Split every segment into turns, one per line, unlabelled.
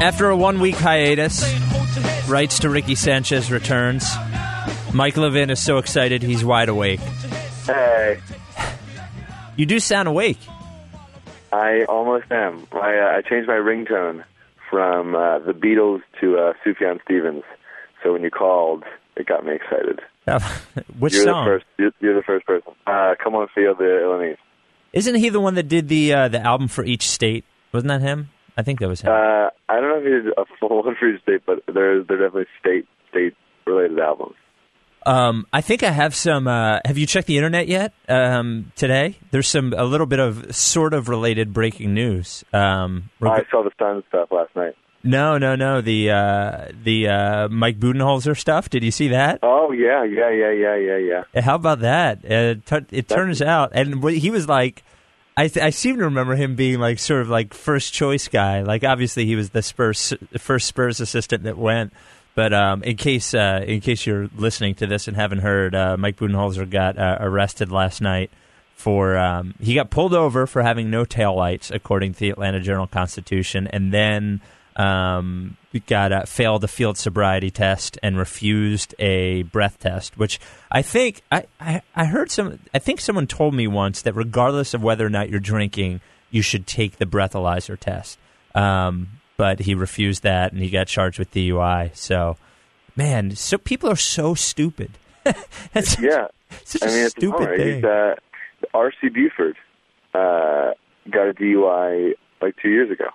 After a one week hiatus, rights to Ricky Sanchez returns. Mike Levin is so excited he's wide awake.
Hey,
You do sound awake.
I almost am. I, uh, I changed my ringtone from uh, the Beatles to uh, Sufjan Stevens. So when you called, it got me excited.
Which
you're
song?
the first. You're, you're the first person. Uh, Come on, feel the Illinois.
Isn't he the one that did the uh, the album for each state? Wasn't that him? I think that was him.
Uh, I don't know if he did a full one for each state, but they're they're definitely state state related albums.
Um, I think I have some. Uh, have you checked the internet yet? Um, today, there's some a little bit of sort of related breaking news. Um, reg-
I saw the Sun stuff last night.
no, no, no. The uh, the uh, Mike Budenholzer stuff. Did you see that?
Oh yeah, yeah, yeah, yeah, yeah, yeah.
How about that? Uh, t- it turns out, and he was like. I, th- I seem to remember him being like sort of like first choice guy. Like obviously he was the Spurs first Spurs assistant that went. But um, in case uh, in case you're listening to this and haven't heard, uh, Mike Budenholzer got uh, arrested last night for um, he got pulled over for having no taillights, according to the Atlanta Journal Constitution, and then um, got a, failed a field sobriety test and refused a breath test. Which I think I, I I heard some. I think someone told me once that regardless of whether or not you're drinking, you should take the breathalyzer test. Um, but he refused that, and he got charged with DUI. So, man, so people are so stupid. That's such,
Yeah,
such
I
a
mean it's a
stupid
bummer.
thing.
He's, uh, R.C. Buford uh, got a DUI like two years ago.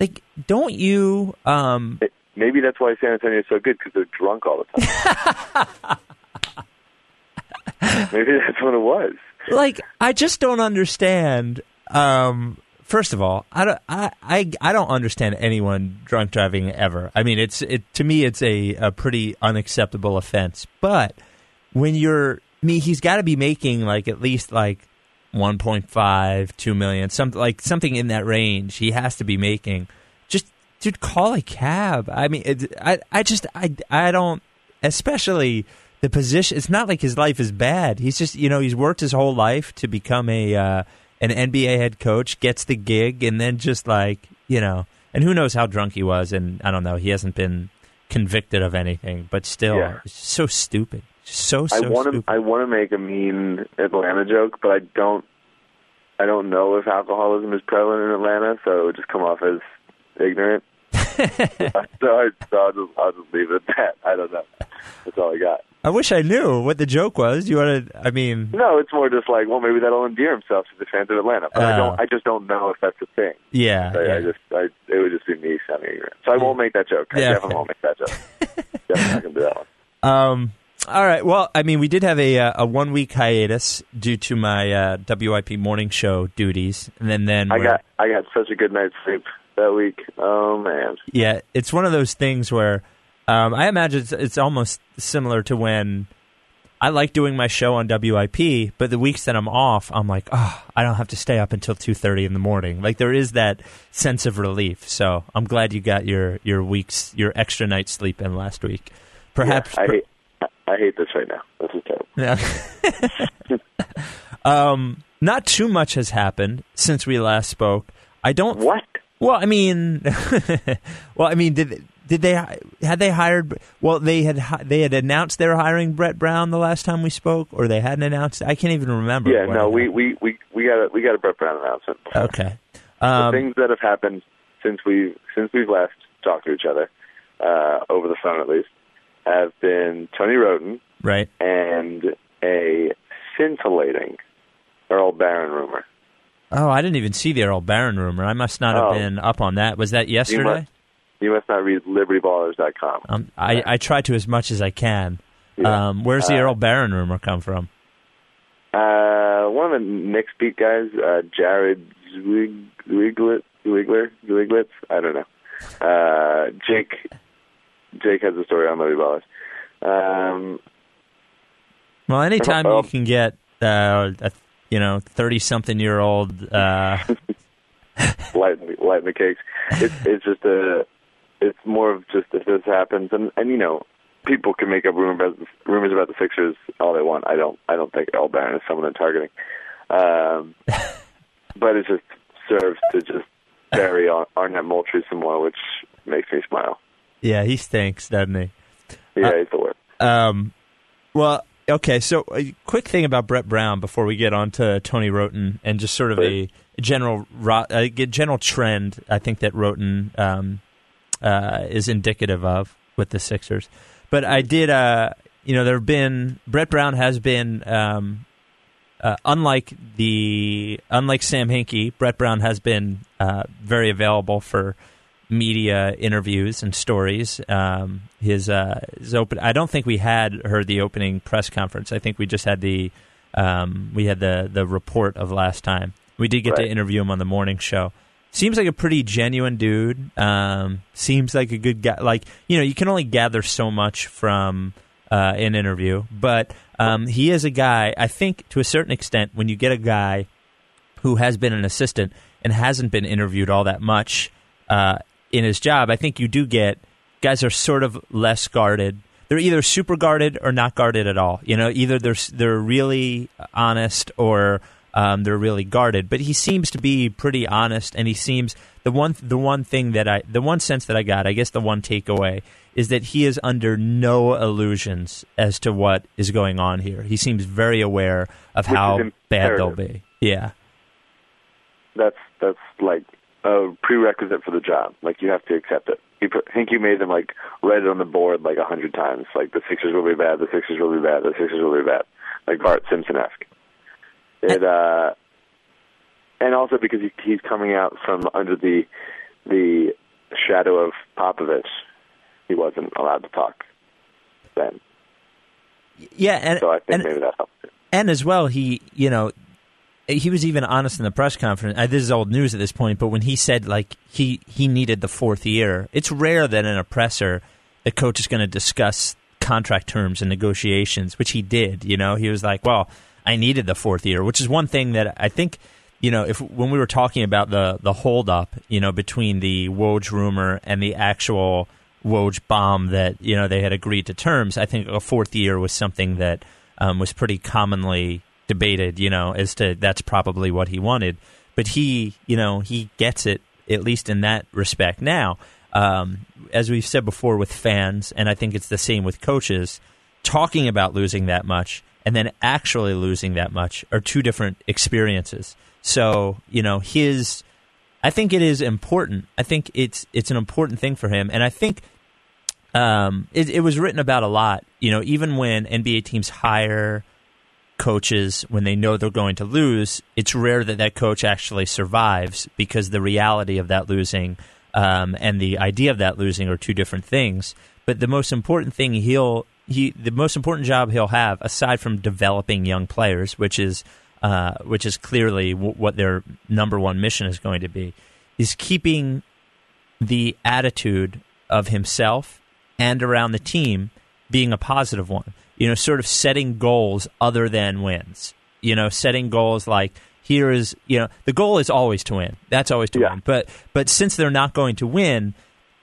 Like, don't you? Um,
Maybe that's why San Antonio is so good because they're drunk all the time. Maybe that's what it was.
like I just don't understand. Um, first of all, I don't, I, I, I don't understand anyone drunk driving ever. I mean, it's it to me, it's a, a pretty unacceptable offense. But when you're me, he's got to be making like at least like 1.5, 2 million, something like something in that range. He has to be making. Just dude, call a cab. I mean, it, I, I just, I, I don't, especially the position. It's not like his life is bad. He's just, you know, he's worked his whole life to become a uh, an NBA head coach, gets the gig, and then just like, you know, and who knows how drunk he was, and I don't know. He hasn't been convicted of anything, but still,
Yeah.
it's so stupid. So so
I want to I want to make a mean Atlanta joke, but I don't. I don't know if alcoholism is prevalent in Atlanta, so it would just come off as ignorant. so, I, so I'll just I'll just leave it at that. I don't know. That's all I got.
I wish I knew what the joke was. You want to? I mean,
No, it's more just like, well, maybe that'll endear himself to the fans of Atlanta. But I
Oh.
don't. I just don't know if that's a thing.
yeah,
I,
yeah.
I just, I, it would just be me sounding ignorant. So I won't make that joke. I
Yeah,
definitely
okay.
won't make that joke. definitely not gonna do that one.
Um. All right. Well, I mean, we did have a uh, a one week hiatus due to my uh, WIP morning show duties, and then then
I got, I got such a good night's sleep that week. Oh man.
yeah, it's one of those things where um, I imagine it's, it's almost similar to when I like doing my show on WIP, but the weeks that I'm off, I'm like, oh, I don't have to stay up until two thirty in the morning. Like there is that sense of relief. So I'm glad you got your your weeks your extra night's sleep in last week. Perhaps
Yeah, I hate, I, hate this right now. This is terrible.
Yeah. um, not too much has happened since we last spoke. I don't.
What?
Well, I mean, well, I mean, did did they had they hired? Well, they had they had announced they were hiring Brett Brown the last time we spoke, or they hadn't announced. I can't even remember.
Yeah, no, we, we, we, we got a we got a Brett Brown announcement.
Okay.
the
Um,
things that have happened since we since we've last talked to each other, uh, over the phone at least, have been Tony Wroten
right.
and a scintillating Earl Barron rumor.
Oh, I didn't even see the Earl Barron rumor. I must not have
Oh.
been up on that. Was that yesterday?
must- You must not read LibertyBallers.com.
Um, I, I try to as much as I can.
Yeah.
Um, where's the
Uh,
Earl Barron rumor come from?
Uh, one of the Knicks beat guys, uh, Jared Zwig- Zwiglet, Zwigler, Zwiglitz, I don't know. Uh, Jake, Jake has a story on Liberty Ballers. Um,
Well, anytime
Well-
you can get uh, a you know thirty something year old, uh,
lighten, lighten the cakes. It's, it's just a, it's more of just if this happens, and and you know, people can make up rumors about, rumors about the Sixers all they want. I don't, I don't think Earl Barron is someone they're targeting. Um, but it just serves to just bury Arnett Moultrie some more, which makes me smile.
Yeah, he stinks, doesn't he?
Yeah, uh, he's the worst.
Um, well, okay. So, a quick thing about Brett Brown before we get on to Tony Wroten and just sort of a general general trend. I think that Wroten um, uh, is indicative of with the Sixers. But I did, uh, you know, there have been Brett Brown has been um, uh, unlike the unlike Sam Hinkie, Brett Brown has been uh, very available for media interviews and stories. Um, his uh, his open. I don't think we had heard the opening press conference. I think we just had the um, we had the the report of last time. We did get right. to interview him on the morning show. Seems like a pretty genuine dude. Um, seems like a good guy. Like you know, you can only gather so much from uh, an interview, but um, he is a guy. I think to a certain extent, when you get a guy who has been an assistant and hasn't been interviewed all that much uh, in his job, I think you do get guys are sort of less guarded. They're either super guarded or not guarded at all. You know, either they're they're really honest or um, they're really guarded. But he seems to be pretty honest, and he seems the one the one thing that I the one sense that I got, I guess the one takeaway is that he is under no illusions as to what is going on here. He seems very aware of
Which
how bad they'll be. Yeah,
that's that's like a prerequisite for the job. Like you have to accept it. He put, Hinkie made them like write it on the board like a hundred times. Like the Sixers will be bad. The Sixers will be bad. The Sixers will be bad. Like Bart Simpson esque. It uh, and also because he, he's coming out from under the the shadow of Popovich, he wasn't allowed to talk then.
Yeah, and
so I think
and,
maybe that helped.
And as well, he you know he was even honest in the press conference. Uh, this is old news at this point, but when he said like he he needed the fourth year, it's rare that in a the coach is going to discuss contract terms and negotiations, which he did. You know, he was like, "Well, I needed the fourth year," which is one thing that I think. You know, if when we were talking about the the holdup, you know, between the Woj rumor and the actual Woj bomb that you know they had agreed to terms, I think a fourth year was something that um, was pretty commonly debated, you know, as to that's probably what he wanted. But he, you know, he gets it at least in that respect. Now, um, as we've said before with fans, and I think it's the same with coaches, talking about losing that much and then actually losing that much are two different experiences. So, you know, his I think it is important. I think it's it's an important thing for him, and I think um, it, it was written about a lot. You know, even when NBA teams hire coaches when they know they're going to lose, it's rare that that coach actually survives because the reality of that losing um, and the idea of that losing are two different things. But the most important thing he'll he the most important job he'll have aside from developing young players, which is uh, which is clearly w- what their number one mission is going to be, is keeping the attitude of himself and around the team being a positive one you know, sort of setting goals other than wins. You know, setting goals like here is, you know, the goal is always to win. That's always to yeah. win. But but since they're not going to win,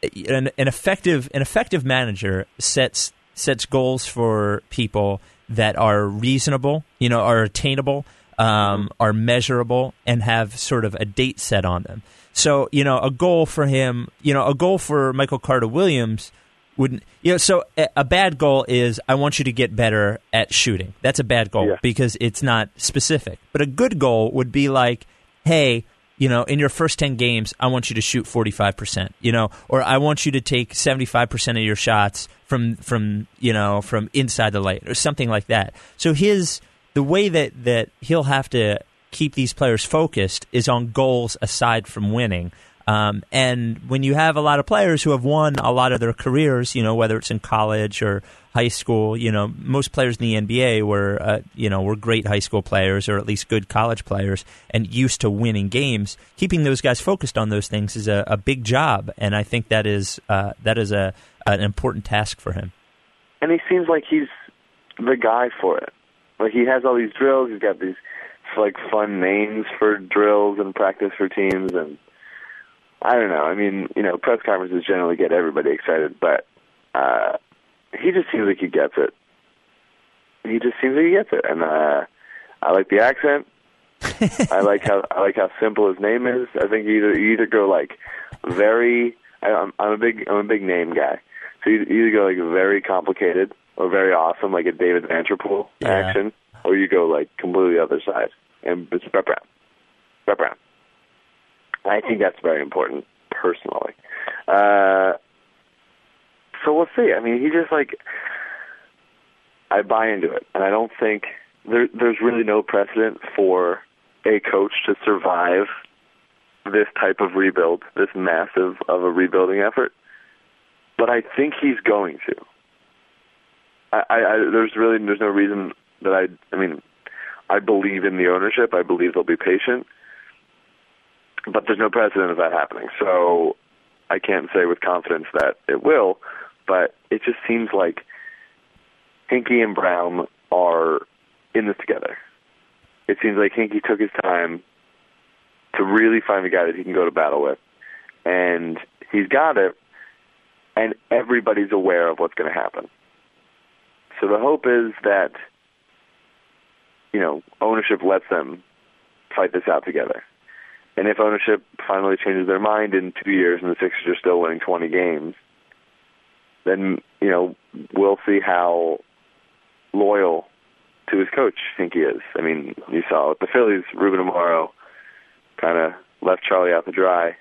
an, an effective an effective manager sets sets goals for people that are reasonable, you know, are attainable, um, are measurable, and have sort of a date set on them. So, you know, a goal for him, you know, a goal for Michael Carter Williams wouldn't you know so a, bad goal is i want you to get better at shooting. That's a bad goal
yeah.
because it's not specific. But a good goal would be like hey you know in your first 10 games i want you to shoot 45% you know or i want you to take 75% of your shots from from you know from inside the light or something like that. So his the way that that he'll have to keep these players focused is on goals aside from winning um, and when you have a lot of players who have won a lot of their careers, you know, whether it's in college or high school, you know, most players in the NBA were, uh, you know, were great high school players or at least good college players and used to winning games. Keeping those guys focused on those things is a, a big job, and I think that is uh, that is a an important task for him.
And he seems like he's the guy for it. Like he has all these drills. He's got these like fun names for drills and practice routines and I don't know. I mean, you know, press conferences generally get everybody excited, but uh, he just seems like he gets it. He just seems like he gets it, and uh, I like the accent. I like how I like how simple his name is. I think you either you either go like very. I, I'm, I'm a big I'm a big name guy. So you either go like very complicated or very awesome, like a David Vanterpool
Yeah.
action, or you go like completely the other side. And it's Brett Brown. Brett Brown. I think that's very important, personally. Uh, so we'll see. I mean, he just like I buy into it, and I don't think there, there's really no precedent for a coach to survive this type of rebuild, this massive of a rebuilding effort. But I think he's going to. I, I, I there's really there's no reason that I. I mean, I believe in the ownership. I believe they'll be patient. But there's no precedent of that happening. So I can't say with confidence that it will. But it just seems like Hinkie and Brown are in this together. It seems like Hinkie took his time to really find a guy that he can go to battle with, and he's got it. And everybody's aware of what's going to happen. So the hope is that you know ownership lets them fight this out together. And if ownership finally changes their mind in two years and the Sixers are still winning 20 games, then you know we'll see how loyal to his coach think he is. I mean, you saw with the Phillies, Ruben Amaro kind of left Charlie out to dry,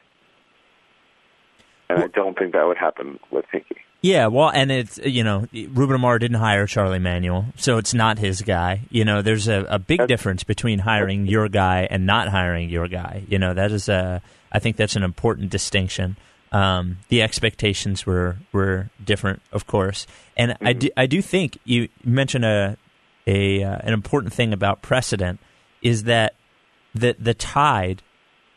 and I don't think that would happen with Hinkie.
Yeah, well, and it's you know Ruben Amaro didn't hire Charlie Manuel, so it's not his guy. You know, there's a, a big
That's-
difference between hiring your guy and not hiring your guy. You know, that is a I think that's an important distinction. Um, the expectations were were different, of course, and I do I do think you mentioned a a uh, an important thing about precedent is that the the tide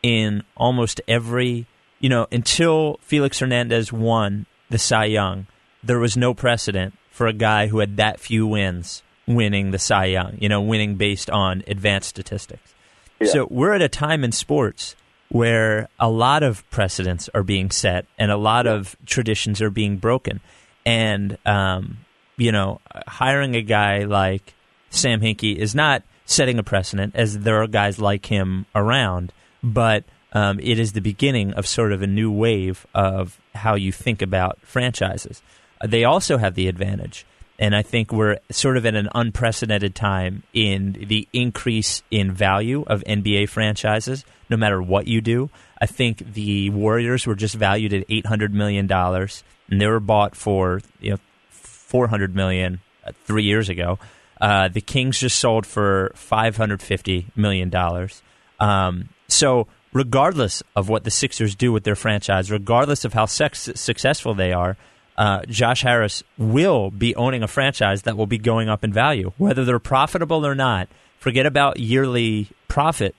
in almost every you know until Felix Hernandez won the Cy Young, there was no precedent for a guy who had that few wins winning the Cy Young. You know, winning based on advanced statistics.
Yeah.
So we're at a time in sports where a lot of precedents are being set and a lot of traditions are being broken, and um, you know, hiring a guy like Sam Hinkie is not setting a precedent, as there are guys like him around, but um, it is the beginning of sort of a new wave of how you think about franchises. Uh, they also have the advantage, and I think we're sort of at an unprecedented time in the increase in value of NBA franchises, no matter what you do. I think the Warriors were just valued at $800 million, and they were bought for you know, 400 million uh, years ago. Uh, the Kings just sold for five hundred fifty million dollars. Um, so, regardless of what the Sixers do with their franchise, regardless of how sex- successful they are, uh, Josh Harris will be owning a franchise that will be going up in value, whether they're profitable or not. Forget about yearly profit.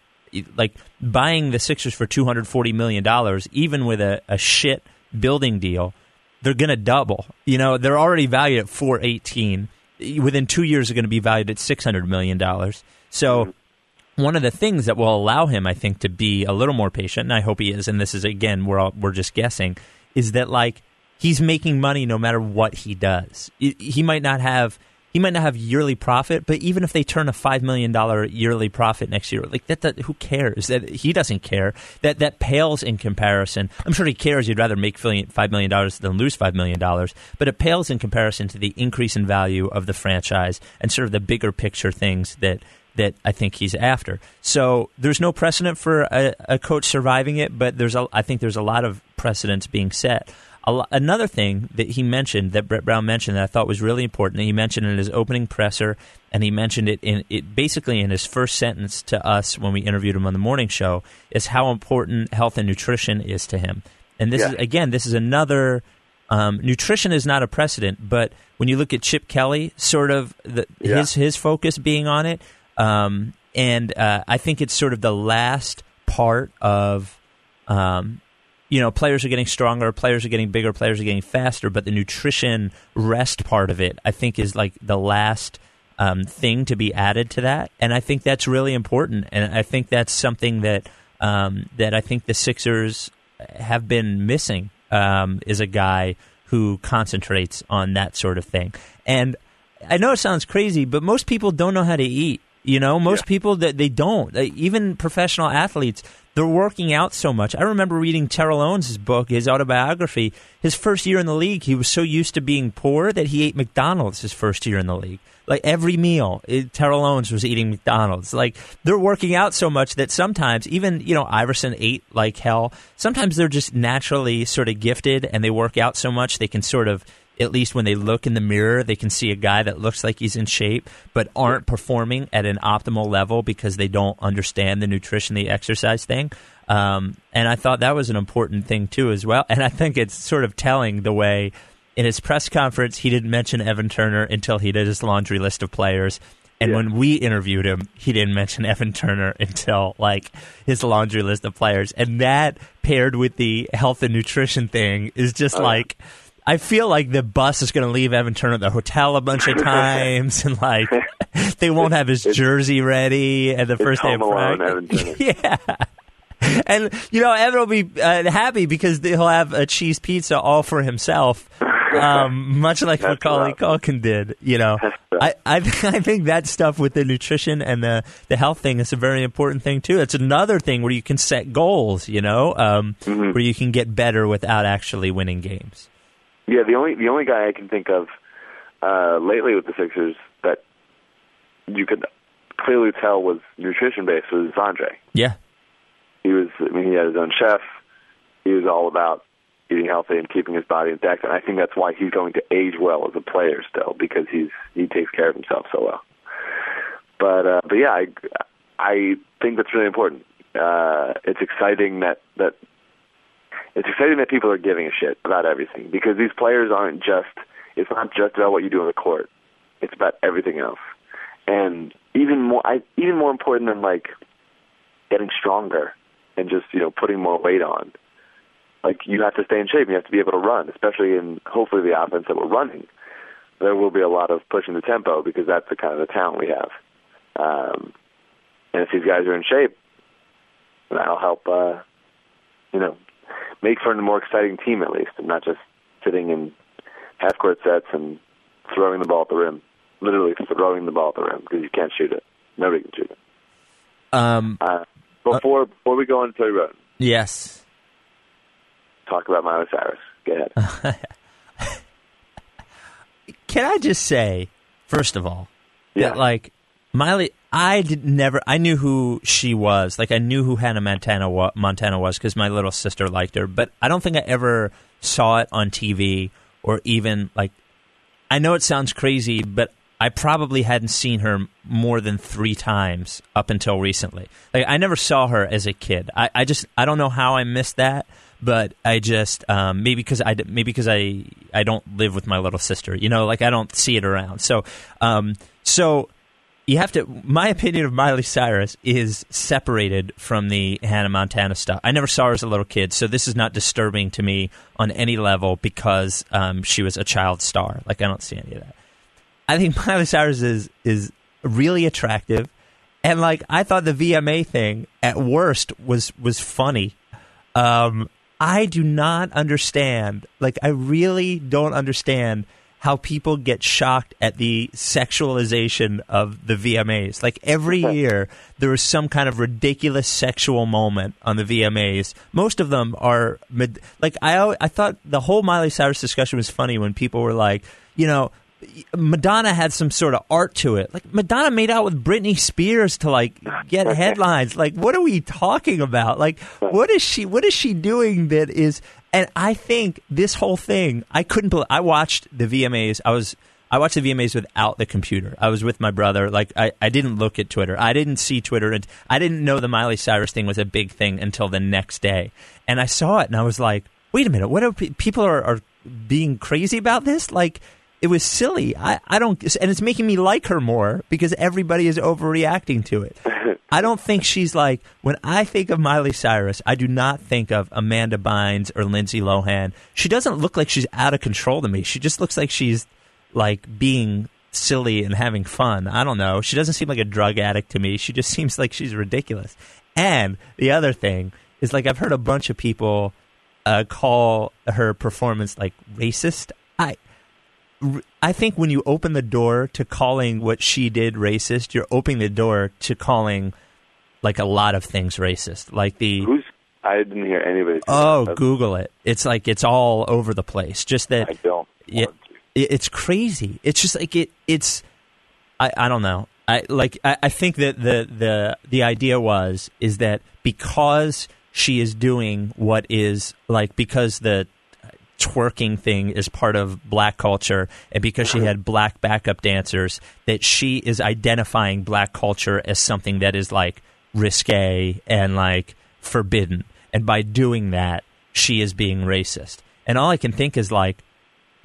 Like buying the Sixers for two hundred forty million dollars, even with a, a shit building deal, they're going to double. You know, they're already valued at 418. Within 2 years they're going to be valued at 600 million dollars. So one of the things that will allow him I think to be a little more patient, and I hope he is and this is again we're all, we're just guessing, is that like he's making money no matter what he does. He might not have he might not have yearly profit, but even if they turn a five million dollar yearly profit next year, like that, that, who cares? That he doesn't care. That that pales in comparison. I'm sure he cares. He'd rather make five million dollars than lose five million dollars, but it pales in comparison to the increase in value of the franchise and sort of the bigger picture things that that I think he's after. So there's no precedent for a, a coach surviving it, but there's a, I think there's a lot of precedents being set. A lo- another thing that he mentioned that Brett Brown mentioned that I thought was really important, and he mentioned in his opening presser, and he mentioned it in it basically in his first sentence to us when we interviewed him on the morning show, is how important health and nutrition is to him. And this
Yeah.
is again, this is another. Um, nutrition is not a precedent, but when you look at Chip Kelly, sort of the,
Yeah.
his his focus being on it, um, and uh, I think it's sort of the last part of um, you know, players are getting stronger, players are getting bigger, players are getting faster, but the nutrition rest part of it, I think, is like the last um, thing to be added to that, and I think that's really important, and I think that's something that um, that I think the Sixers have been missing um, is a guy who concentrates on that sort of thing, and I know it sounds crazy, but most people don't know how to eat. You know, most
Yeah.
people that they don't. Even professional athletes, they're working out so much. I remember reading Terrell Owens' book, his autobiography. His first year in the league, he was so used to being poor that he ate McDonald's his first year in the league. Like every meal, it, Terrell Owens was eating McDonald's. Like they're working out so much that sometimes, even you know, Iverson ate like hell. Sometimes they're just naturally sort of gifted, and they work out so much they can sort of at least when they look in the mirror, they can see a guy that looks like he's in shape, but aren't performing at an optimal level because they don't understand the nutrition, the exercise thing. Um, and I thought that was an important thing too, as well. And I think it's sort of telling the way in his press conference he didn't mention Evan Turner until he did his laundry list of players. And
Yeah.
when we interviewed him, he didn't mention Evan Turner until like his laundry list of players. And that paired with the health and nutrition thing is just
Oh,
like I feel like the bus is going to leave Evan Turner at the hotel a bunch of times, and like they won't have his jersey ready at the first day of practice. Yeah. And you know Evan will be uh, happy because he'll have a cheese pizza all for himself, um, much like
That's
Macaulay. Culkin did. You know. I, I I think that stuff with the nutrition and the the health thing is a very important thing too. It's another thing where you can set goals. You know, um,
Mhm.
where you can get better without actually winning games.
Yeah, the only the only guy I can think of uh, lately with the Sixers that you could clearly tell was nutrition based was Andre.
Yeah.
He was, I mean, he had his own chef. He was all about eating healthy and keeping his body intact, and I think that's why he's going to age well as a player still because he's he takes care of himself so well. But uh, but yeah, I I think that's really important. Uh, it's exciting that that it's exciting that people are giving a shit about everything because these players aren't just it's not just about what you do on the court. It's about everything else. And even more I even more important than like getting stronger and just, you know, putting more weight on. Like you have to stay in shape, you have to be able to run, especially in hopefully the offense that we're running. There will be a lot of pushing the tempo because that's the kind of the talent we have. Um and if these guys are in shape, that'll help uh you know, make for a more exciting team at least, and not just sitting in half court sets and throwing the ball at the rim. Literally throwing the ball at the rim because you can't shoot it. Nobody can shoot it.
Um.
Uh, before before we go on to Tony Wroten,
Yes.
talk about Miley Cyrus. Go ahead.
Can I just say, first of all,
Yeah.
that like Miley, I did never. I knew who she was. Like I knew who Hannah Montana wa- Montana was because my little sister liked her. But I don't think I ever saw it on TV or even like. I know it sounds crazy, but I probably hadn't seen her more than three times up until recently. Like I never saw her as a kid. I, I just I don't know how I missed that, but I just um, maybe because I maybe because I I don't live with my little sister. You know, like I don't see it around. So um, so you have to. My opinion of Miley Cyrus is separated from the Hannah Montana stuff. I never saw her as a little kid, so this is not disturbing to me on any level because um, she was a child star. Like I don't see any of that. I think Miley Cyrus is is really attractive, and like I thought the VMA thing at worst was was funny. Um, I do not understand. Like I really don't understand how people get shocked at the sexualization of the VMAs. Like every year, there is some kind of ridiculous sexual moment on the VMAs. Most of them are like I. I thought the whole Miley Cyrus discussion was funny when people were like, you know. Madonna had some sort of art to it. Like Madonna made out with Britney Spears to like get headlines. Like what are we talking about? Like what is she what is she doing that is and I think this whole thing, I couldn't believe I watched the VMAs. I was I watched the VMAs without the computer. I was with my brother. Like I, I didn't look at Twitter. I didn't see Twitter and I didn't know the Miley Cyrus thing was a big thing until the next day. And I saw it and I was like, wait a minute, what are people are, are being crazy about this? Like it was silly. I, I don't, and it's making me like her more because everybody is overreacting to it. I don't think she's like, when I think of Miley Cyrus, I do not think of Amanda Bynes or Lindsay Lohan. She doesn't look like she's out of control to me. She just looks like she's like being silly and having fun. I don't know. She doesn't seem like a drug addict to me. She just seems like she's ridiculous. And the other thing is like, I've heard a bunch of people uh, call her performance like racist. I, think when you open the door to calling what she did racist, you're opening the door to calling like a lot of things racist. Like the
Who's? I didn't hear anybody.
oh,
that.
Google it. It's like it's all over the place. Just that
I don't.
Yeah. it, it's crazy. It's just like it. It's I, I don't know. I like I, I think that the the the idea was is that because she is doing what is like because the twerking thing is part of black culture and because she had black backup dancers that she is identifying black culture as something that is like risque and like forbidden. And by doing that she is being racist. And all i can think is like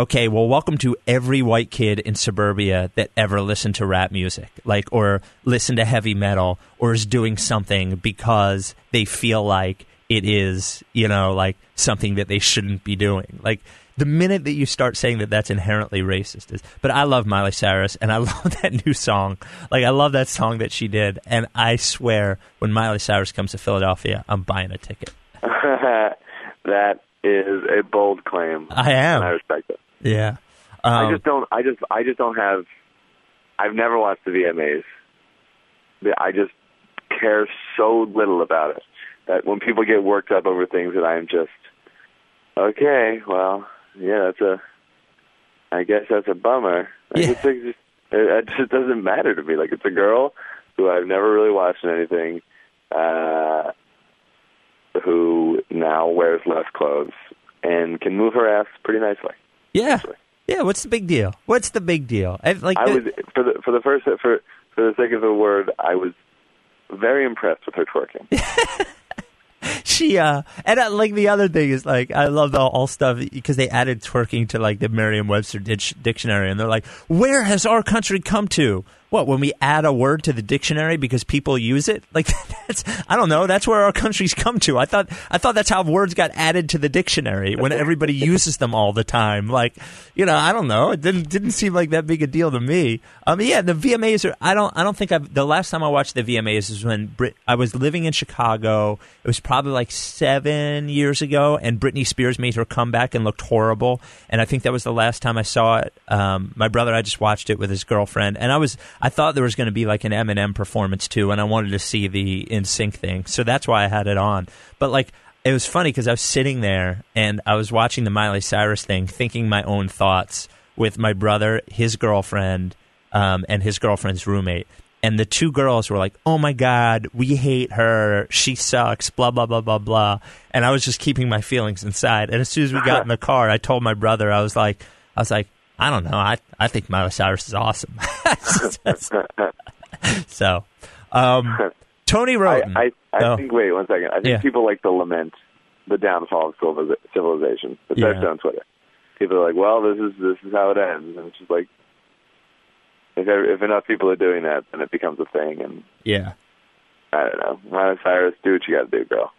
okay, well, welcome to every white kid in suburbia that ever listened to rap music, like, or listened to heavy metal, or is doing something because they feel like it is, you know, like something that they shouldn't be doing. Like, the minute that you start saying that that's inherently racist is, but I love Miley Cyrus and I love that new song. Like, I love that song that she did. And I swear, when Miley Cyrus comes to Philadelphia, I'm buying a ticket.
that is a bold claim.
I am.
and I respect it.
Yeah. Um,
I just don't. I just. I just don't have. I've never watched the VMAs. I just care so little about it that when people get worked up over things that I'm just okay. Well, yeah, that's a. I guess that's a bummer. I
Yeah.
just think just, it, it just doesn't matter to me. Like it's a girl who I've never really watched in anything, uh, who now wears less clothes and can move her ass pretty nicely.
Yeah.
actually.
Yeah, what's the big deal? What's the big deal? I, like
I
the-
was for the for the first for for the sake of the word, I was very impressed with her twerking.
she uh and uh, like the other thing is like I love the all stuff because they added twerking to like the Merriam-Webster dictionary and they're like where has our country come to what when we add a word to the dictionary because people use it? Like that's I don't know. That's where our country's come to. I thought I thought that's how words got added to the dictionary when everybody uses them all the time. Like you know I don't know. It didn't didn't seem like that big a deal to me. Um yeah the VMAs are I don't I don't think I've the last time I watched the VMAs is when Brit I was living in Chicago. It was probably like seven years ago and Britney Spears made her comeback and looked horrible. And I think that was the last time I saw it. Um my brother I just watched it with his girlfriend. And I was I thought there was going to be like an Eminem performance too and I wanted to see the NSYNC thing so that's why I had it on but like it was funny because I was sitting there and I was watching the Miley Cyrus thing, thinking my own thoughts with my brother, his girlfriend, um, and his girlfriend's roommate. And the two girls were like, "Oh my god, we hate her. She sucks." Blah blah blah blah blah. And I was just keeping my feelings inside. And as soon as we got in the car, I told my brother, I was like, I was like, I don't know, I I think Miley Cyrus is awesome. so, um, Tony
I
Wroten.
I, I
Oh.
think. Wait one second. I think
Yeah.
people like to lament the downfall of civiliza- civilization, especially
Yeah.
on Twitter. People are like, "Well, this is this is how it ends," and it's just like. If, if enough people are doing that, then it becomes a thing, and
yeah.
I don't know. Miley Cyrus, do what you got to do, girl.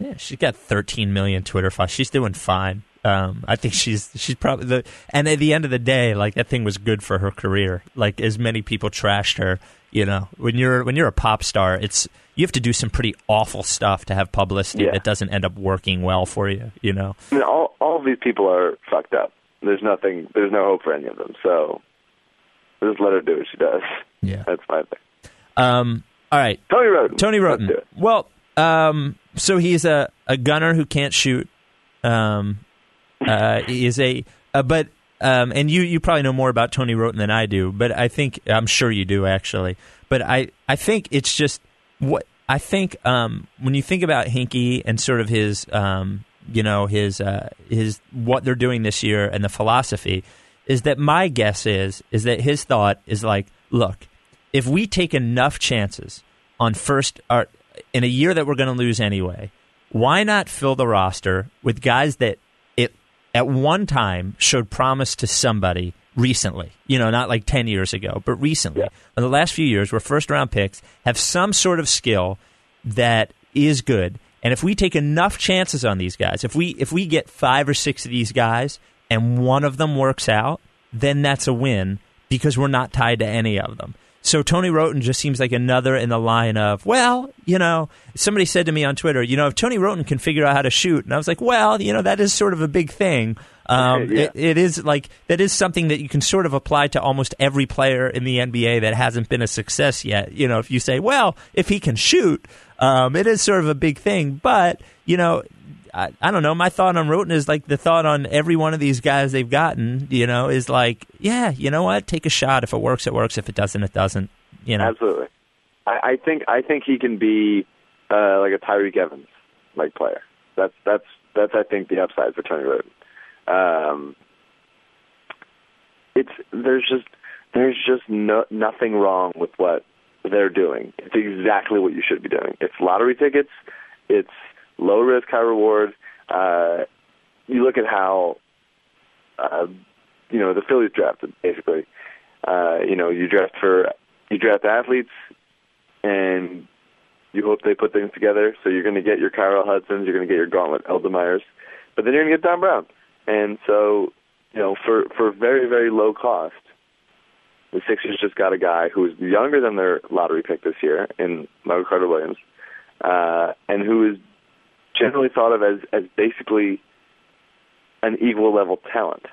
Yeah, she's got 13 million Twitter followers. She's doing fine. Um, I think she's she's probably the and at the end of the day, like that thing was good for her career. Like as many people trashed her, you know, when you're when you're a pop star, it's you have to do some pretty awful stuff to have publicity
Yeah.
that doesn't end up working well for you. You know,
I mean, all all of these people are fucked up. There's nothing. There's no hope for any of them. So just let her do what she does.
yeah.
That's my thing.
Um, all right,
Tony Wroten.
Tony
Let's
Wroten.
do it.
Well, um, so he's a, a gunner who can't shoot. Um, uh, is a uh, but um, and you you probably know more about Tony Wroten than I do, but I think I'm sure you do actually. But I I think it's just what I think um, when you think about Hinkie and sort of his um, you know his uh, his what they're doing this year and the philosophy is that my guess is is that his thought is like look if we take enough chances on first or in a year that we're going to lose anyway, why not fill the roster with guys that at one time showed promise to somebody recently? You know, not like 10 years ago, but recently. In the last few years, where first round picks, have some sort of skill that is good. And if we take enough chances on these guys, if we if we get 5 or 6 of these guys and one of them works out, then that's a win because we're not tied to any of them. So Tony Wroten just seems like another in the line of, well, you know, somebody said to me on Twitter, you know, if Tony Wroten can figure out how to shoot, and I was like, well, you know, that is sort of a big thing. Um,
Yeah.
it, it is like that is something that you can sort of apply to almost every player in the NBA that hasn't been a success yet. You know, if you say, well, if he can shoot, um, it is sort of a big thing. But you know, I, I don't know. My thought on Wroten is like the thought on every one of these guys they've gotten. You know, is like, yeah, you know what? Take a shot. If it works, it works. If it doesn't, it doesn't. You know,
Absolutely. I, I think I think he can be uh, like a Tyreke Evans like player. That's that's that's I think the upside for Tony Wroten. Um, it's there's just there's just no, nothing wrong with what they're doing. It's exactly what you should be doing. It's lottery tickets. It's low risk, high reward. Uh, you look at how uh, you know the Phillies drafted basically. Uh, you know, you draft for you draft athletes, and you hope they put things together. So you're going to get your Kyrell Hudsons, you're going to get your Gauntlet Eldemeyers, but then you're going to get Dom Brown. And so, you know, for for very very low cost, the Sixers just got a guy who is younger than their lottery pick this year in Michael Carter Williams, uh, and who is generally thought of as as basically an equal level talent.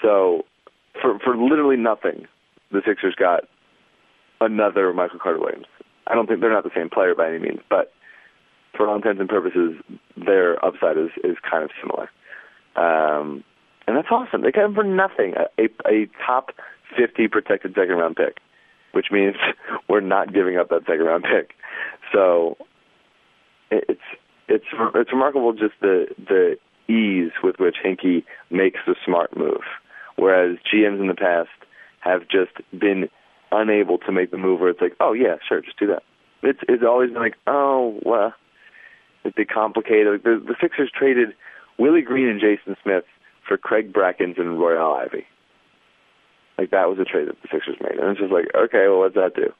So, for for literally nothing, the Sixers got another Michael Carter Williams. I don't think they're not the same player by any means, but for all intents and purposes, their upside is is kind of similar. Um, and that's awesome. They got him for nothing, a, a, top 50 protected second round pick, which means we're not giving up that second round pick. So it, it's it's it's remarkable just the the ease with which Hinkie makes the smart move, whereas GMs in the past have just been unable to make the move where it's like, oh yeah, sure, just do that. It's it's always been like, oh well, it's been complicated. Like the the Sixers traded Willie Green and Jason Smith for Craig Brackins and Royal Ivey. Like that was a trade that the Sixers made, and it's just like, okay, well, what's that do?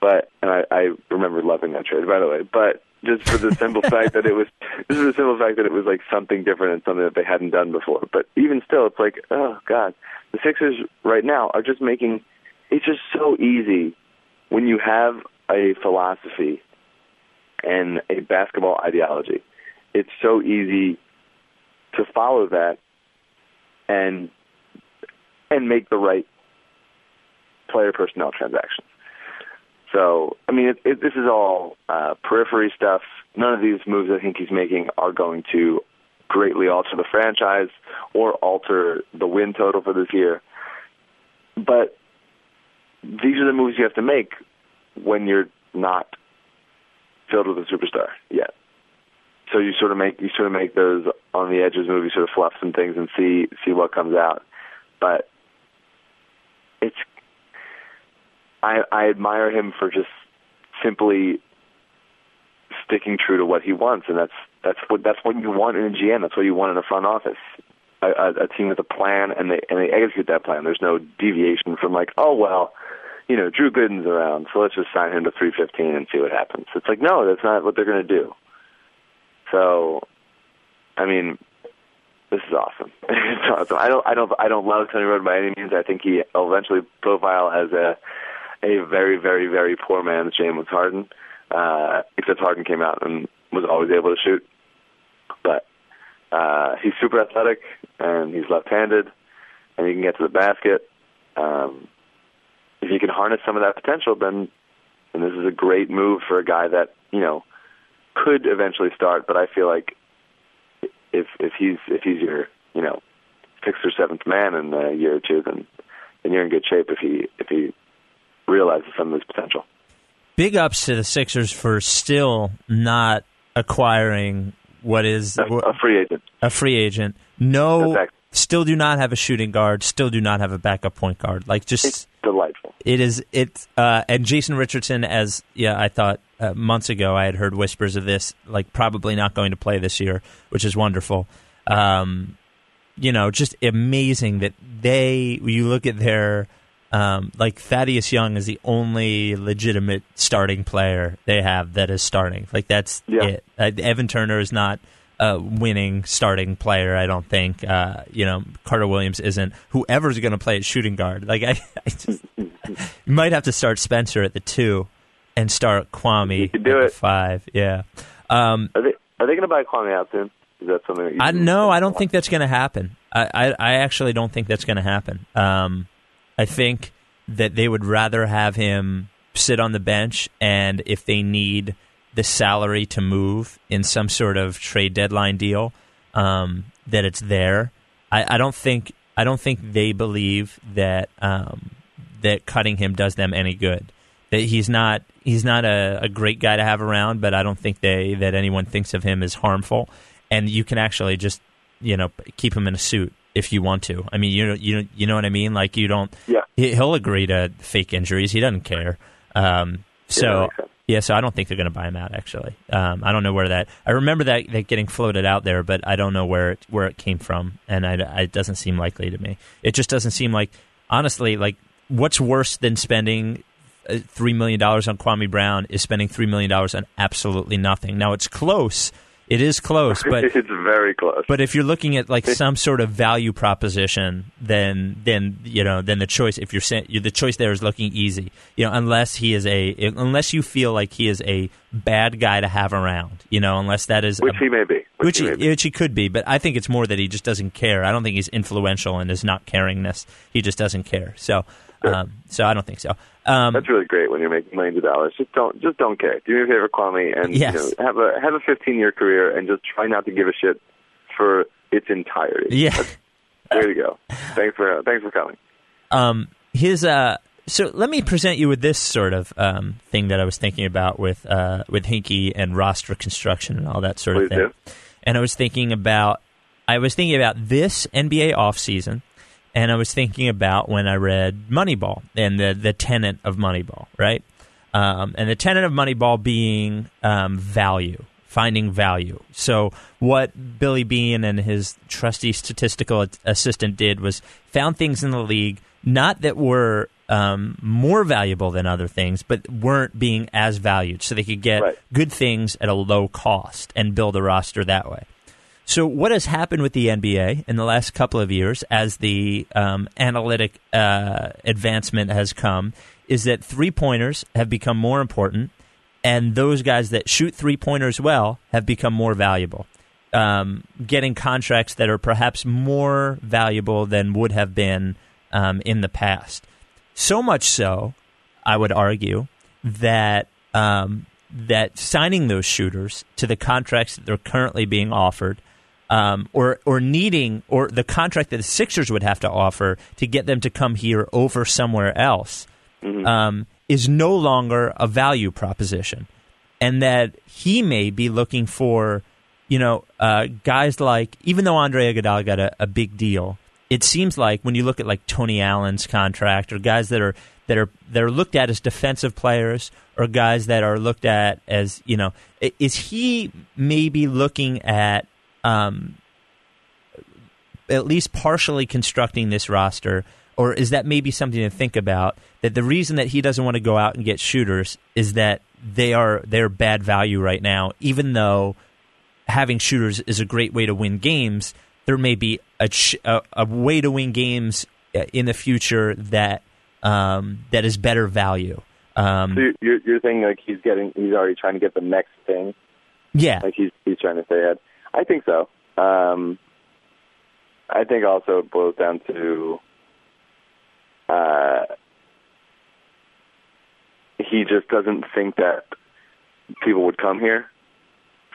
But and I, I remember loving that trade, by the way. But just for the simple fact that it was, just for the simple fact that it was like something different and something that they hadn't done before. But even still, it's like, oh god, the Sixers right now are just making. It's just so easy when you have a philosophy and a basketball ideology. It's so easy to follow that and and make the right player personnel transactions. So, I mean, it, it, this is all uh, periphery stuff. None of these moves I think he's making are going to greatly alter the franchise or alter the win total for this year. But these are the moves you have to make when you're not filled with a superstar yet. So you sort of make you sort of make those on the edges moves, sort of fluff some things and see see what comes out. But it's I I admire him for just simply sticking true to what he wants, and that's that's what that's what you want in a GM. That's what you want in a front office. A, a, a team with a plan, and they and they execute that plan. There's no deviation from like, oh well, you know, Drew Gooden's around, so let's just sign him to 315 and see what happens. It's like, no, that's not what they're going to do. So, I mean, this is awesome. it's awesome. I don't, I don't, I don't love Tony Wroten by any means. I think he will eventually profile as a a very, very, very poor man's James Harden. Uh, except Harden came out and was always able to shoot. But uh, he's super athletic and he's left-handed, and he can get to the basket. Um, if you can harness some of that potential, then and this is a great move for a guy that you know could eventually start. But I feel like if if he's if he's your you know sixth or seventh man in a year or two, then then you're in good shape if he if he realizes some of his potential.
Big ups to the Sixers for still not acquiring what is
a, a free agent.
A free agent. No,
That's
still do not have a shooting guard. Still do not have a backup point guard. Like just
It's delightful.
it is it uh, and Jason Richardson as yeah I thought uh, months ago I had heard whispers of this like probably not going to play this year which is wonderful um, you know just amazing that they you look at their um, like Thaddeus Young is the only legitimate starting player they have that is starting like that's
Yeah.
it uh, Evan Turner is not a winning starting player. I don't think. Uh, you know, Carter Williams isn't. Whoever's going to play at shooting guard, like I, I just, you might have to start Spencer at the two and start Kwame
You could do
at
it.
the five. Yeah. Um,
Are they are they going to buy Kwame out soon? Is that something that you
I no, I don't think that's going to happen. I, I, I actually don't think that's going to happen. Um, I think that they would rather have him sit on the bench, and if they need the salary to move in some sort of trade deadline deal, um, that it's there. I, I don't think I don't think they believe that um, that cutting him does them any good. That he's not he's not a, a great guy to have around, but I don't think they that anyone thinks of him as harmful. And you can actually just you know keep him in a suit if you want to. I mean, you know, you know, you know what I mean. Like you don't.
Yeah.
he- He'll agree to fake injuries. He doesn't care. Um, so
sense.
yeah, so I don't think they're going to buy him out. Actually, um, I don't know where that. I remember that, that getting floated out there, but I don't know where it, where it came from, and I, I- it doesn't seem likely to me. It just doesn't seem like, honestly, like what's worse than spending uh, three million dollars on Kwame Brown is spending three million dollars on absolutely nothing. Now it's close. It is close, but
it's very close.
but if you're looking at like some sort of value proposition, then then you know then the choice if you're saying the choice there is looking easy. You know, unless he is a unless you feel like he is a bad guy to have around. You know, unless that is
which
a-
he may be.
which
he
he,
be.
which he could be, but I think it's more that he just doesn't care. I don't think he's influential in his not caringness. He just doesn't care. So. Um, so I don't think so. Um,
That's really great when you're making millions of dollars. Just don't, just don't care. Do me a favor, Kwame, and
Yes.
you know, have a have a 15 year career, and just try not to give a shit for its entirety.
yeah.
Way to go. Thanks for thanks for coming.
um, his uh, so let me present you with this sort of um, thing that I was thinking about with uh, with Hinkie and roster construction and all that sort
Please
of thing.
do.
And I was thinking about I was thinking about this NBA offseason and I was thinking about when I read Moneyball and the the tenet of Moneyball, right? Um, and the tenet of Moneyball being um, value, finding value. So what Billy Beane and his trusty statistical assistant did was found things in the league not that were um, more valuable than other things, but weren't being as valued, so they could get
Right.
good things at a low cost and build a roster that way. So, what has happened with the NBA in the last couple of years as the um, analytic uh, advancement has come is that three pointers have become more important, and those guys that shoot three pointers well have become more valuable. Um, getting contracts that are perhaps more valuable than would have been um, in the past. So much so, I would argue that um, that signing those shooters to the contracts that they're currently being offered, um, or or needing or the contract that the Sixers would have to offer to get them to come here over somewhere else, um, is no longer a value proposition, and that he may be looking for, you know, uh, guys like even though Andre Iguodala got a, a big deal, it seems like when you look at like Tony Allen's contract or guys that are that are that are looked at as defensive players or guys that are looked at as you know is he maybe looking at um, at least partially constructing this roster or is that maybe something to think about that the reason that he doesn't want to go out and get shooters is that they are they're bad value right now even though having shooters is a great way to win games there may be a ch- a, a way to win games uh, in the future that um, that is better value um,
So you're you're saying like he's getting he's already trying to get the next thing.
yeah
Like he's he's trying to stay ahead. I think so. Um, I think also it boils down to uh, he just doesn't think that people would come here.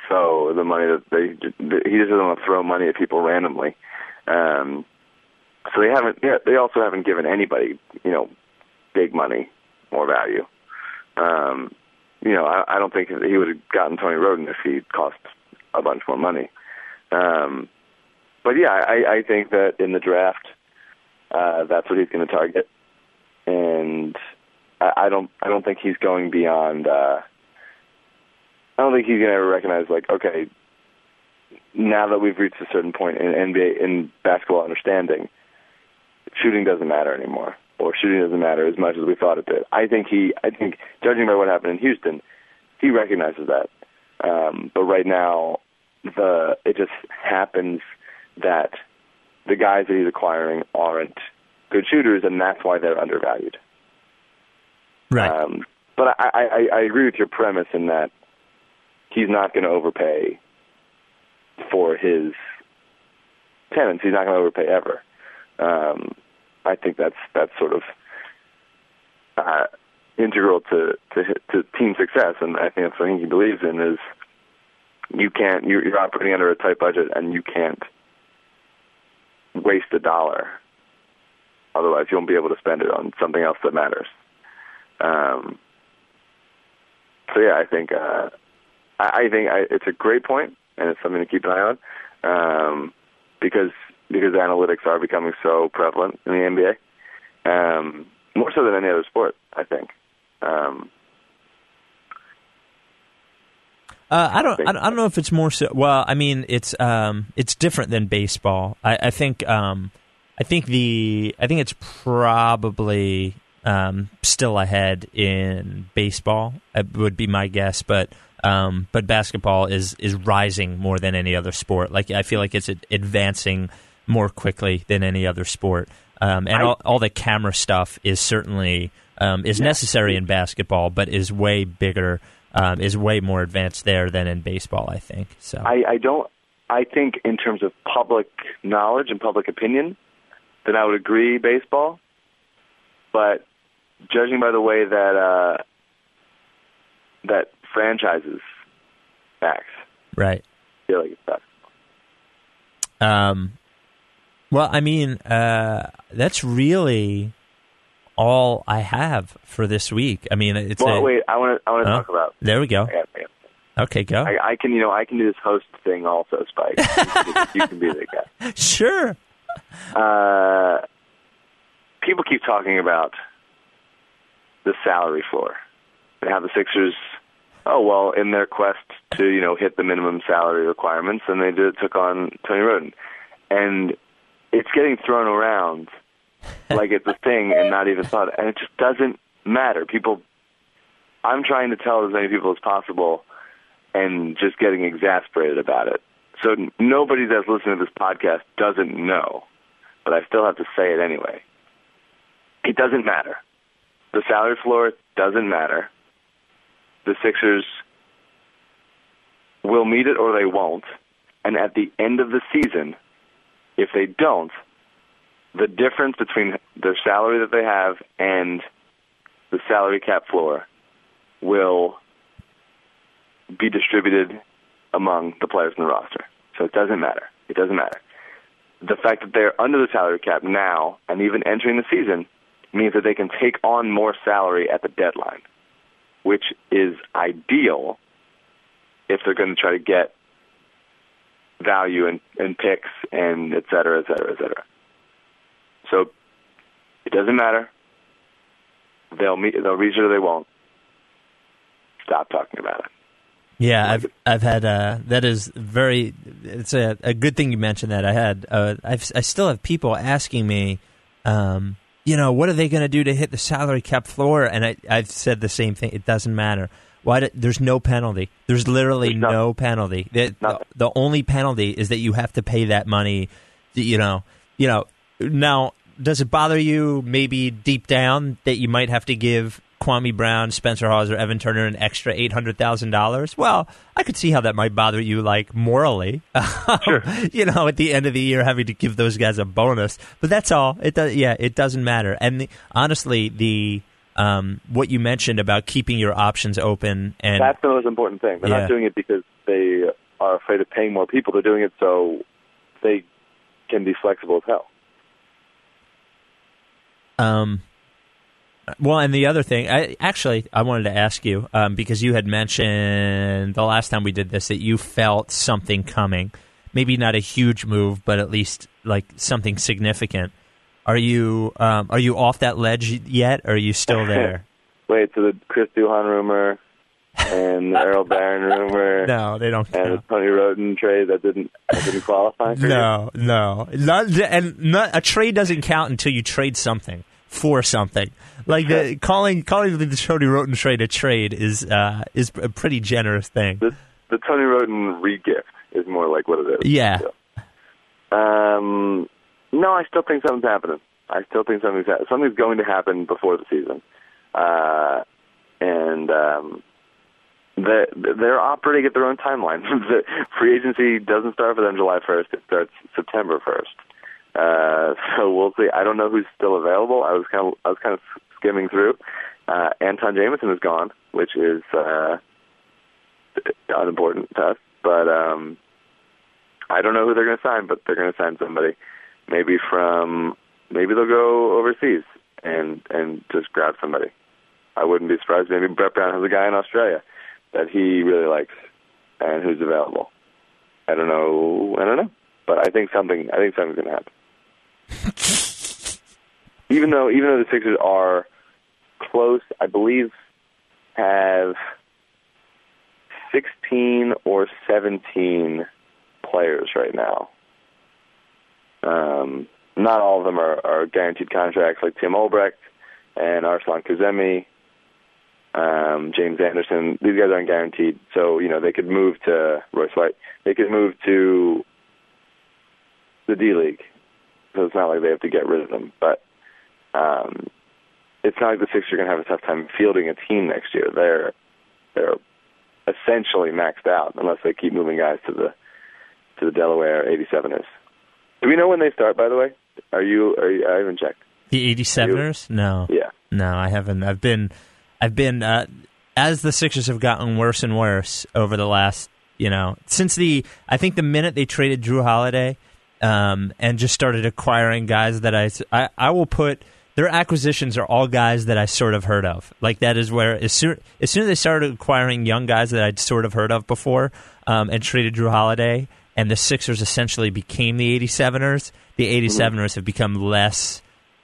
So the money that they he just doesn't want to throw money at people randomly. Um, so they haven't. Yeah, they also haven't given anybody you know big money or value. Um, you know, I, I don't think he would have gotten Tony Wroten if he cost a bunch more money. Um, but yeah, I, I think that in the draft, uh, that's what he's going to target, and I, I don't, I don't think he's going beyond. Uh, I don't think he's going to ever recognize like, okay, now that we've reached a certain point in NBA in basketball understanding, shooting doesn't matter anymore, or shooting doesn't matter as much as we thought it did. I think he, I think, judging by what happened in Houston, he recognizes that. Um, but right now, the it just happens that the guys that he's acquiring aren't good shooters, and that's why they're undervalued.
Right.
Um, but I, I, I agree with your premise in that he's not going to overpay for his tenants. He's not going to overpay ever. Um, I think that's that's sort of uh, integral to, to to team success, and I think that's something he believes in. Is you can't you're, you're operating under a tight budget, and you can't waste a dollar. Otherwise, you won't be able to spend it on something else that matters. Um, so yeah, I think uh, I, I think I, it's a great point, and it's something to keep an eye on um, because because analytics are becoming so prevalent in the NBA, um, more so than any other sport. I think. Um,
Uh, I don't. I don't know if it's more so. Well, I mean, it's um, it's different than baseball. I, I think. Um, I think the. I think it's probably um, still ahead in baseball. It would be my guess, but um, but basketball is is rising more than any other sport. Like I feel like it's advancing more quickly than any other sport. Um, and
I-
all, all the camera stuff is certainly um, is
Yeah.
necessary in basketball, but is way bigger, um, is way more advanced there than in baseball. I think so.
I, I don't. I think in terms of public knowledge and public opinion, then I would agree baseball. But judging by the way that uh, that franchises acts,
right.
I feel like it's best.
Um, well, I mean, uh, that's really all I have for this week. I mean, it's
Well,
a,
wait. I want to. I want to
Huh?
talk about.
there we go. Okay, go.
I, I can. You know. I can do this host thing also, Spike. You can be- you can be the guy.
Sure.
Uh, people keep talking about the salary floor and how the Sixers, oh well, in their quest to you know hit the minimum salary requirements, and they did took on Tony Wroten, and it's getting thrown around like it's a thing and not even thought, and it just doesn't matter. People, I'm trying to tell as many people as possible, and just getting exasperated about it. So nobody that's listening to this podcast doesn't know, but I still have to say it anyway. It doesn't matter. The salary floor doesn't matter. The Sixers will meet it or they won't. And at the end of the season, if they don't, the difference between their salary that they have and the salary cap floor will be distributed among the players in the roster. So it doesn't matter. It doesn't matter. The fact that they're under the salary cap now and even entering the season means that they can take on more salary at the deadline, which is ideal if they're going to try to get value in, in picks and et cetera, et cetera, et cetera. So it doesn't matter. They'll meet, they'll reach it or they won't. Stop talking about it.
Yeah, I've I've had uh, that is very. It's a, a good thing you mentioned that. I had uh, I've, I still have people asking me, um, you know, what are they going to do to hit the salary cap floor? And I I've said the same thing. It doesn't matter. Why? Do, there's no penalty. There's literally
There's
no penalty. The, the, the only penalty is that you have to pay that money. You know. You know. Now, does it bother you maybe deep down that you might have to give Kwame Brown, Spencer Hawes, or Evan Turner an extra eight hundred thousand dollars? Well, I could see how that might bother you, like morally.
Sure.
you know, at the end of the year, having to give those guys a bonus, but that's all. It does. Yeah, it doesn't matter. And the, honestly, the um, what you mentioned about keeping your options open and
That's the most important thing. They're
Yeah.
not doing it because they are afraid of paying more people. They're doing it so they can be flexible as hell.
Um, well, and the other thing, I actually I wanted to ask you um, because you had mentioned the last time we did this that you felt something coming, maybe not a huge move, but at least like something significant. Are you um, are you off that ledge yet? Or are you still there?
Wait, so the Chris Duhon rumor and the Earl Barron rumor
no, they don't.
and the
count.
Tony Wroten trade that didn't that didn't qualify for you?
No, no, not, and not, a trade doesn't count until you trade something for something. Like the, calling calling the Tony Wroten trade a trade is uh, is a pretty generous thing.
The, the Tony Wroten re-gift is more like what it is.
Yeah.
Um, no, I still think something's happening. I still think something's ha- something's going to happen before the season. uh, and um, they're, they're operating at their own timeline. the free agency doesn't start for them July 1st; it starts September 1st. Uh, so we'll see. I don't know who's still available. I was kind of I was kind of skimming through. Uh, Antawn Jamison is gone, which is uh, unimportant to us. But um, I don't know who they're going to sign, but they're going to sign somebody. Maybe from maybe they'll go overseas and and just grab somebody. I wouldn't be surprised. Maybe Brett Brown has a guy in Australia that he really likes and who's available. I don't know. I don't know, but I think something. I think something's going to happen. even though even though the Sixers are close, I believe have 16 or 17 players right now. Um, not all of them are, are guaranteed contracts like Tim Ohlbrecht and Arsalan Kazemi, um, James Anderson. These guys aren't guaranteed, so you know they could move to Royce White. They could move to the D League, so it's not like they have to get rid of them. But um, it's not like the Sixers are going to have a tough time fielding a team next year. They're they're essentially maxed out unless they keep moving guys to the to the Delaware 87ers. Do we know when they start? By the way, are you? Are you I haven't checked.
The 87ers? No.
Yeah.
No, I haven't. I've been, I've been uh, as the Sixers have gotten worse and worse over the last, you know, since the I think the minute they traded Jrue Holiday, um, and just started acquiring guys that I, I I will put their acquisitions are all guys that I sort of heard of. Like that is where as soon as soon as they started acquiring young guys that I'd sort of heard of before, um, and traded Jrue Holiday, and the Sixers essentially became the 87ers. The 87ers have become less.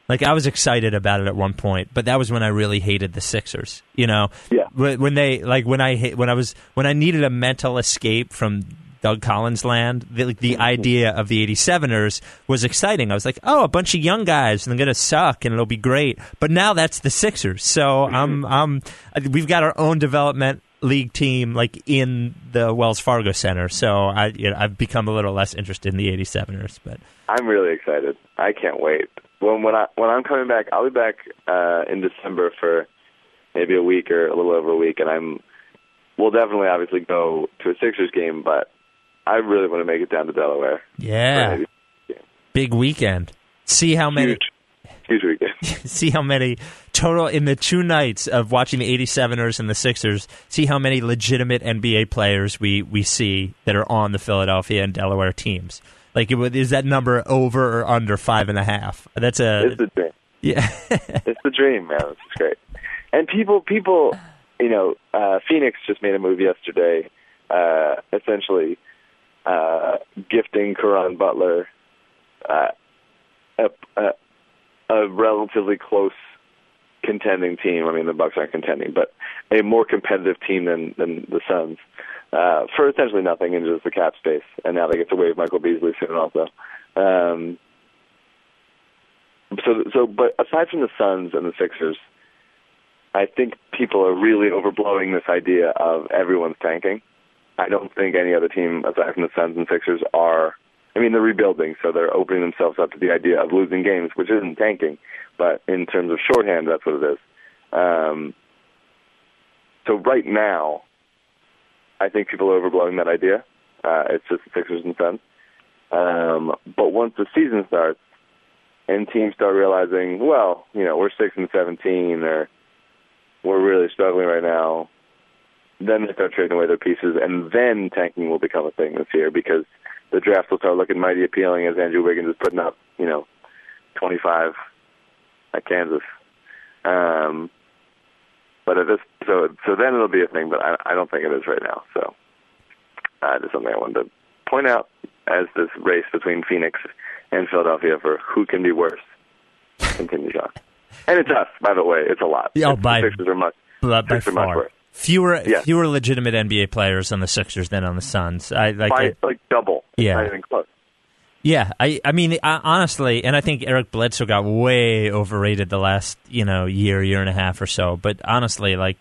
Like I was excited about it at one point, but that was when I really hated the Sixers. You know,
Yeah.
when they like when I when I was when I needed a mental escape from Doug Collins land, the, like, the idea of the 87ers was exciting. I was like, oh, a bunch of young guys and they're going to suck and it'll be great. But now that's the Sixers. So I'm I'm we've got our own development league team like in the Wells Fargo Center. So I you know, I've become a little less interested in the 87ers, but
I'm really excited. I can't wait. When when I when I'm coming back, I'll be back uh, in December for maybe a week or a little over a week, and I'm we'll definitely obviously go to a Sixers game, but I really want to make it down to Delaware.
yeah, big weekend. See how many
Huge, huge weekend.
see how many total in the two nights of watching the 87ers and the Sixers, see how many legitimate NBA players we, we see that are on the Philadelphia and Delaware teams. Like, it, is that number over or under five and a half? That's a
It's the dream.
yeah.
It's the dream, man. This is great. And people, people, you know, uh, Phoenix just made a move yesterday, uh, essentially uh, gifting Caron Butler uh, a, a, a relatively close contending team. I mean, the Bucks aren't contending, but a more competitive team than than the Suns uh, for essentially nothing in just the cap space. And now they get to waive Michael Beasley soon, also. Um, so, so, but aside from the Suns and the Sixers, I think people are really overblowing this idea of everyone's tanking. I don't think any other team aside from the Suns and Sixers are. I mean, they're rebuilding, so they're opening themselves up to the idea of losing games, which isn't tanking, but in terms of shorthand, that's what it is. Um, so right now, I think people are overblowing that idea. Uh, it's just the Sixers and Suns. Um, but once the season starts, and teams start realizing, well, you know, we're six and seventeen, or we're really struggling right now. Then they start trading away their pieces, and then tanking will become a thing this year because the draft will start looking mighty appealing as Andrew Wiggins is putting up, you know, twenty-five at Kansas. Um, but at this, so so then it'll be a thing, but I, I don't think it is right now. So uh, just something I wanted to point out as this race between Phoenix and Philadelphia for who can be worse continues on. And it's us, by the way. It's a lot.
Yeah, oh, by-
the Sixers are much.
by, by
Sixers are much worse.
Fewer
Yeah.
fewer legitimate NBA players on the Sixers than on the Suns. I like
By
I-
like double. It's
Yeah.
Not even close.
Yeah, I I mean I, honestly, and I think Eric Bledsoe got way overrated the last you know year year and a half or so. But honestly, like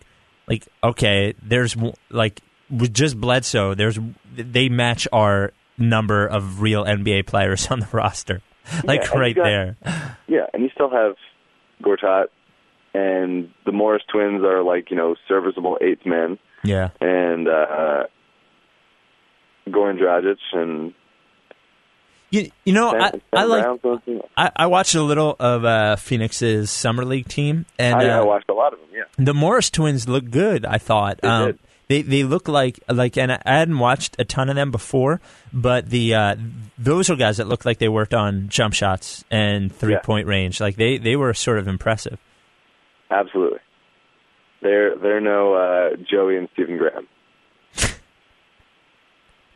like okay, there's like with just Bledsoe, there's they match our number of real NBA players on the roster, like
Yeah,
right
got-
there.
Yeah, and you still have Gortat and the Morris twins are like you know serviceable eighth men,
Yeah.
and uh, Goran Dragic and
You, you know, I,
Sam
I like. I, I watched a little of uh, Phoenix's summer league team, and
I, I
uh,
watched a lot of them. Yeah,
the Morris twins look good. I thought
They
um,
did.
they they look like like, and I hadn't watched a ton of them before, but the uh, those are guys that looked like they worked on jump shots and three
Yeah.
point range. Like they they were sort of impressive.
absolutely. They're they're no uh, Joey and Stephen Graham.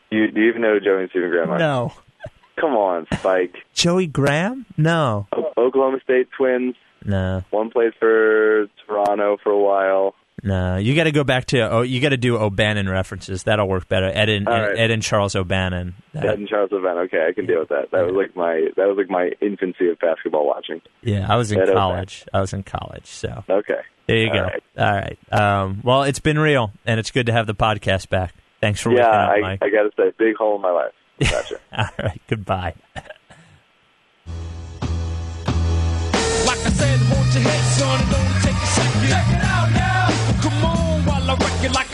you do you even know who Joey and Stephen Graham are?
No,
Come on, Spike.
Joey Graham. No,
O- Oklahoma State twins.
no,
One played for Toronto for a while.
no. You got to go back to oh, you got to do O'Bannon references. That'll work better. Ed and
All right.
Ed and Charles O'Bannon. That-
Ed and Charles Van. Okay, I can deal with that. That was like my that was like my infancy of basketball watching.
yeah, I was in
Ed O'Bannon.
college. I was in college, so.
Okay.
There you
All
go.
right.
All right. Um, well, it's been real, and it's good to have the podcast back. Thanks for
Yeah,
up,
I, I got to say, big hole in my life. Gotcha.
All right. Goodbye.
Like I said, hold your head, son, and don't take a second. Check it out now. Come on, while I wreck it. Like